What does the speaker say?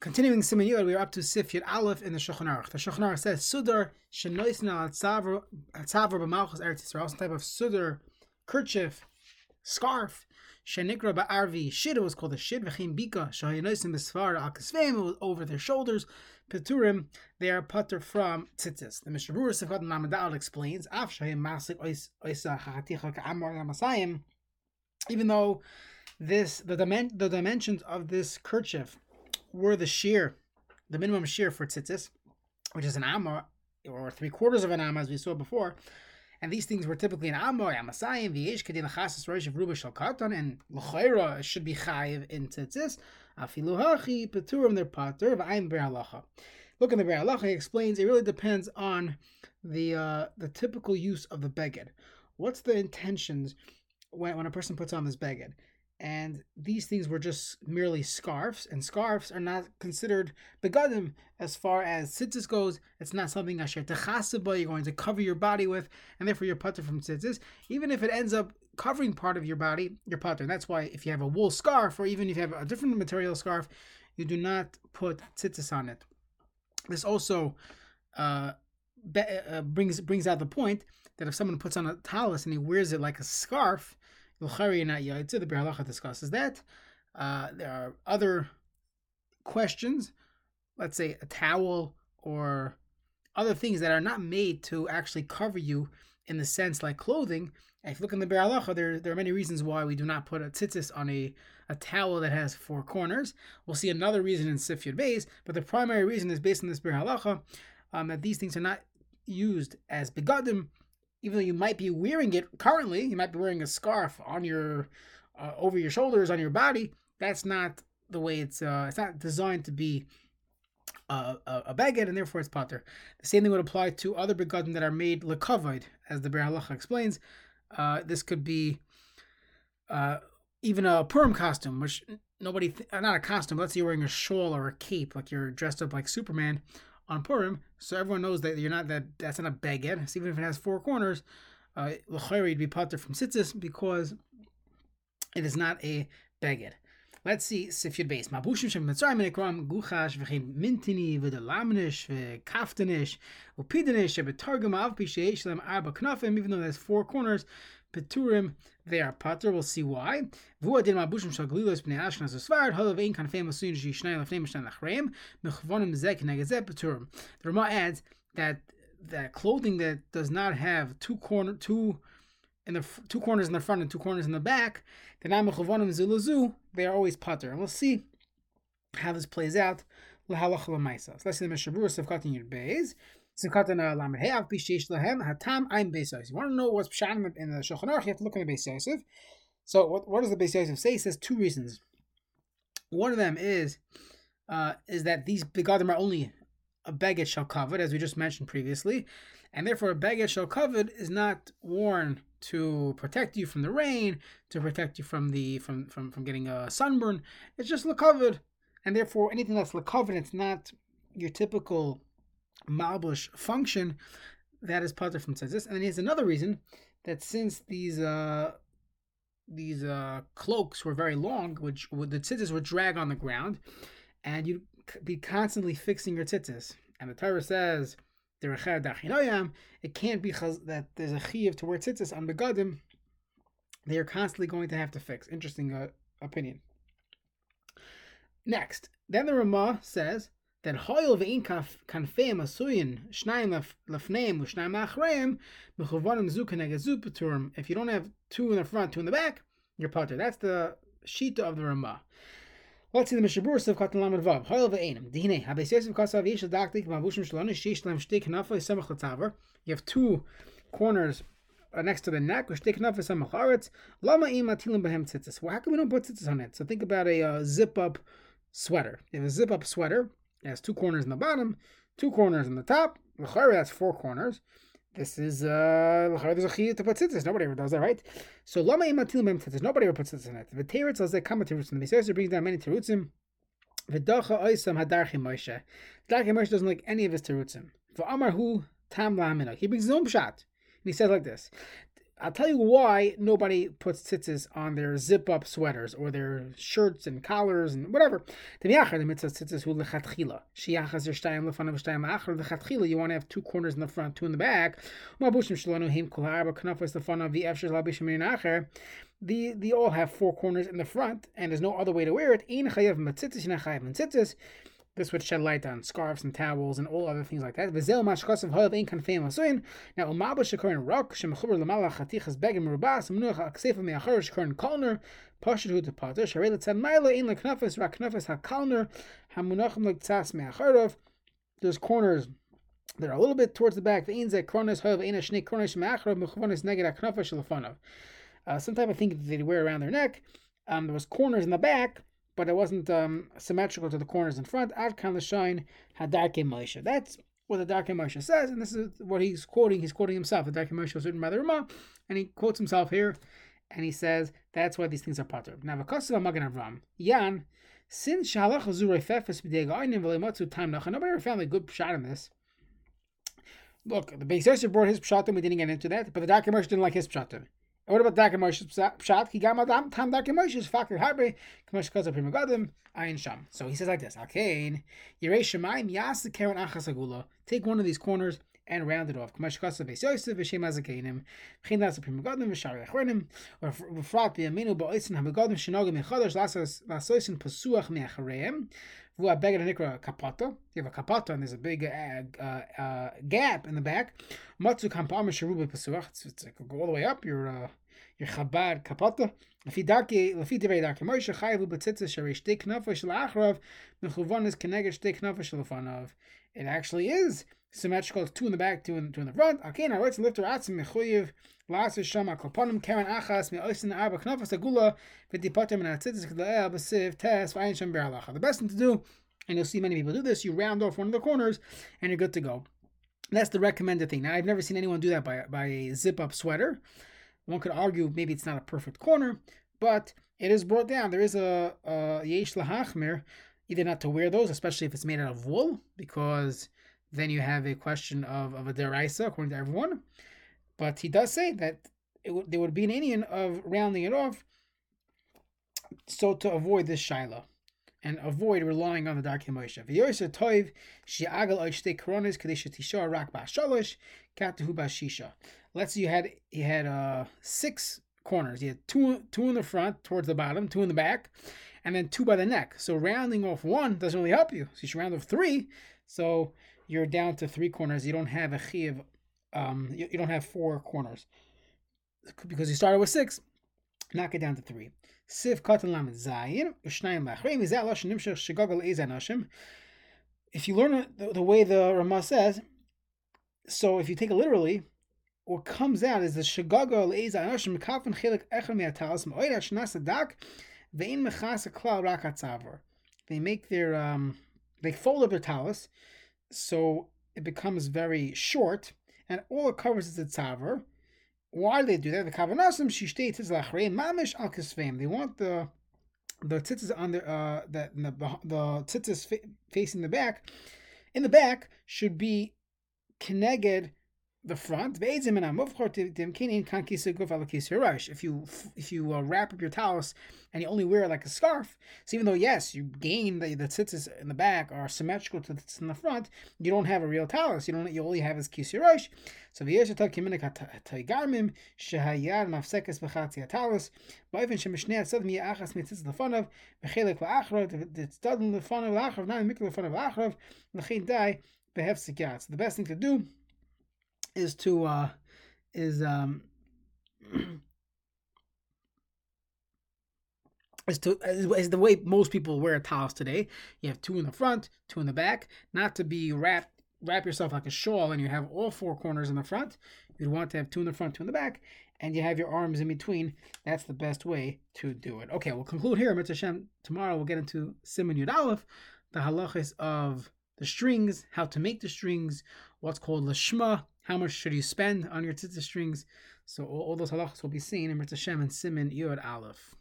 Continuing Siman Yud, we are up to Sif Yud Aleph in the Shulchan Aruch. The Shulchan Aruch says, Sudar shenoisna al tzavr b'malchus Eretz Yisrael, some type of sudar, kerchief, scarf, shenikra ba'arvi, shid, it was called a shid, v'chim bika, shahayanoisim b'sfar was over their shoulders, peturim, they are putter from tzitzis. The Mishnah Berurah Sefkat Namadal explains, af shahim masik oisa chachaticha ka'amor yamasayim, even though this, the, dimen- the dimensions of this kerchief, were the shear, the minimum shear for tzitzis, which is an amma or three quarters of an amma, as we saw before. And these things were typically an amma, amasayim, v'yesh kedin achasas roish of ruba shal katan, and l'chayra should be chayiv in tzitzis. Afilu hachi peturim their pater v'ayim be'alacha. Look in the be'alacha, he explains it really depends on the uh, the typical use of the beged. What's the intentions when, when a person puts on this beged? And these things were just merely scarves, and scarves are not considered begadim as far as tzitzis goes. It's not something asher techasaba you're going to cover your body with, and therefore you're putter from tzitzis. Even if it ends up covering part of your body, you're putter. And that's why if you have a wool scarf, or even if you have a different material scarf, you do not put tzitzis on it. This also uh, be, uh, brings brings out the point that if someone puts on a talis and he wears it like a scarf, Not. The Biur Halacha discusses that. Uh, there are other questions, let's say a towel or other things that are not made to actually cover you in the sense like clothing. if you look in the Biur Halacha, there, there are many reasons why we do not put a tzitzis on a, a towel that has four corners. We'll see another reason in Sif Yud Beis, but the primary reason is based on this Biur Halacha um, that these things are not used as begadim even though you might be wearing it currently, you might be wearing a scarf on your uh, over your shoulders on your body. That's not the way it's. Uh, it's not designed to be uh, a, a beged, and therefore it's potter. The same thing would apply to other begadim that are made lekavod, as the Biur Halacha explains. Uh, this could be uh, even a Purim costume, which nobody, th- not a costume. Let's say you're wearing a shawl or a cape, like you're dressed up like Superman on Purim, so everyone knows that you're not that that's not a beged. So even if it has four corners, uh, l'chayri be pater from tzitzis because it is not a beged. Let's see Sifyud base. Mabushim shem mitzrayim nekram guchash v'chein mintini v'delamnish v'kaftanish v'pidanish shebetargum av b'sheish lem arba knafim. Even though it has four corners, Peturim, they are pater. We'll see why. V'uadin mabushim shal b'nei ashkenaz v'sfarad halav ein kan fem asun shi shnei lefnei mishnei lachreim mechvonim zek negazet peturim. The Rama adds that that clothing that does not have two corner two in the two corners in the front and two corners in the back, the namechavonim zilazu, they are always pater. And we'll see how this plays out. So let's see the Mishnah Berurah of Yud Beis. Hatam. You want to know what's pshat in the Shulchan Aruch? You have to look in the Beis Yosef. So what, what does the Beis Yosef say? It says two reasons. One of them is uh, is that these begadim are only a beged shall covered, as we just mentioned previously, and therefore a beged shall covered is not worn to protect you from the rain, to protect you from the from from, from getting a sunburn. It's just covered, and therefore anything that's covered, it's not your typical malbush function. That is part from tzitzis. And then here's another reason that since these uh these uh cloaks were very long, which the tzitzis would drag on the ground, and you'd be constantly fixing your tzitzis. And the Torah says it can't be that there's a chiv to wear tzitzis on begadim. They are constantly going to have to fix. Interesting uh, opinion. Next, then the Ramah says that hoyel ve'in kanfeim asuyin shnayim lefneim u'shnayim achreim mechuvanim zu keneged peturim. If you don't have two in the front, two in the back, you're potter. That's the shita of the Ramah. Let's see the Mishnah Berurah of Katan Lamed Vav. Hoyel ve'enim. Dihine. Habes Yosef Kasav Yesh Daktik Mavushim Shalonish Shish Lem Shtik Nafa Yisamach Latzaver. You have two corners uh, next to the neck, which take enough for some macharetz. Lama im atilim behem tzitzis. Well, how come we don't put tzitzis on it? So think about a uh, zip up sweater. You have a zip up sweater. It has two corners in the bottom, two corners in the top. L'chayre has four corners. This is uh there's a chiyuv to put tzitzis. Nobody ever does that, right? So lama im atilim behem tzitzis. Nobody ever puts tzitzis on it. The teretz as they come to. The Mishnah brings down many terutzim. V'dacha oisam hadarchi Moshe. Darchi Moshe doesn't like any of his terutzim. V'amar hu tam la'amina. He brings his own shot. And he says like this. I'll tell you why nobody puts tzitzis on their zip up sweaters or their shirts and collars and whatever. You want to have two corners in the front, two in the back. The, they all have four corners in the front, and there's no other way to wear it. This would shed light on scarves and towels and all other things like that. Now umaba shekorin rock shemechuber lamala chatichas begim merubas menuach aksefa meachar shekorin kolner rak. There's corners that are a little bit towards the back. Uh, some type of thing that they wear around their neck. Um, there was corners in the back but it wasn't um, symmetrical to the corners in front. Ad kan l'shain hadarke Moshe. That's what the Darke Moshe says, and this is what he's quoting. He's quoting himself. The Darke Moshe was written by the Rama, and he quotes himself here, and he says that's why these things are pater. Now, because v'kosav Magen Avram Yan. Since Shalach Azurei Fefes B'Degainim V'Leimatzu Time nobody ever found a good shot in this. Look, the Beis Yosef brought his pshatim. We didn't get into that, but the Darke Moshe didn't like his pshatim. What about Daka Moshe's pshat? He got my tam Daka Moshe's fakir harbe k'mosh kaza prima gadim ayin sham. So he says like this: Alkein yirei yas karen achas agula. Take one of these corners and round it off. K'mosh kaza beis yosef v'shem azakeinim. V'chin das prima gadim v'shari achronim. Or v'frat b'yaminu ba'oisin ha'begadim shenogim mechadosh lasoisin pasuach me'achareim. V'u beged nikra kapata. You have a kapata and there's a big uh, uh, uh, gap in the back. Matzu kampam sheruba pasuach. It's like go all the way up. You're uh, Chabad Kapata. If darki, if he debate darki Moshe, chayavu b'tzitzis sherei shtei knafo shel achrav, mechuvon is keneged shtei knafo shel afanov. It actually is symmetrical. It's two in the back, two in, two in the front. Okay, now let's lift our atzim mechuyev la'asir sham akoponim karen achas me'oisin arba knafo segula v'tipater min atzitzis k'da'el b'siv tes v'ayin shem beralacha. The best thing to do, and you'll see many people do this, you round off one of the corners and you're good to go. That's the recommended thing. Now, I've never seen anyone do that by, by a zip-up sweater. One could argue maybe it's not a perfect corner, but it is brought down. There is a, yesh lahachmir, either not to wear those, especially if it's made out of wool, because then you have a question of, of a deraisa, according to everyone. But he does say that w- there would be an Indian of rounding it off, so to avoid this shaila and avoid relying on the dark Moshe. Toiv she'agal oishtei koronis kadesha tisha rak ba'shalosh katuhu ba'shisha let's say you had you had uh six corners. You had two two in the front towards the bottom, two in the back, and then two by the neck. So rounding off one doesn't really help you. So you should round off three. So you're down to three corners. You don't have a chiv. Um, you, you don't have four corners because you started with six. Knock it down to three. Katan lamed zayin ushnayim lashon nimshach. If you learn the, the way the Rama says, so if you take it literally, what comes out is the shagaga leiza anoshim mekafin chelik echad me'atalas ma'oid hashnas adak ve'in mechas klal rak They make their um, they fold up their talis, so it becomes very short, and all it covers is the tzaver. Why do they do that? The kavanasim shishtei lachrei mamish al kisveim. They want the the tzitzis on the uh the the, the tzitzis facing the back, in the back should be connected the front. If you if you uh, wrap up your talis and you only wear it like a scarf, so even though yes you gain the the tzitzis in the back are symmetrical to the tzitzis in the front, you don't have a real talis. You don't you only have his kisirosh. So v'yesh atak kiminik ha'taygarmim shehayad mafsekes b'chatzi ha'talis ba'ivin shemishnei atzad mi'achas mitzitz lefonav v'chelik la'achrov tzad lefonav la'achrov not mikra lefonav la'achrov l'chein dai behefsikat. So the best thing to do is to uh, is um, is to is the way most people wear towels today. You have two in the front, two in the back, not to be wrapped wrap yourself like a shawl and you have all four corners in the front. You'd want to have two in the front, two in the back, and you have your arms in between. That's the best way to do it. Okay, we'll conclude here. Mitzvah Hashem. Tomorrow we'll get into Siman Yud Aleph, the halachas of the strings, how to make the strings, what's called lashma, how much should you spend on your tzitzit strings. So all, all those halachas will be seen in Mitzvah Shem and Siman Yud Aleph.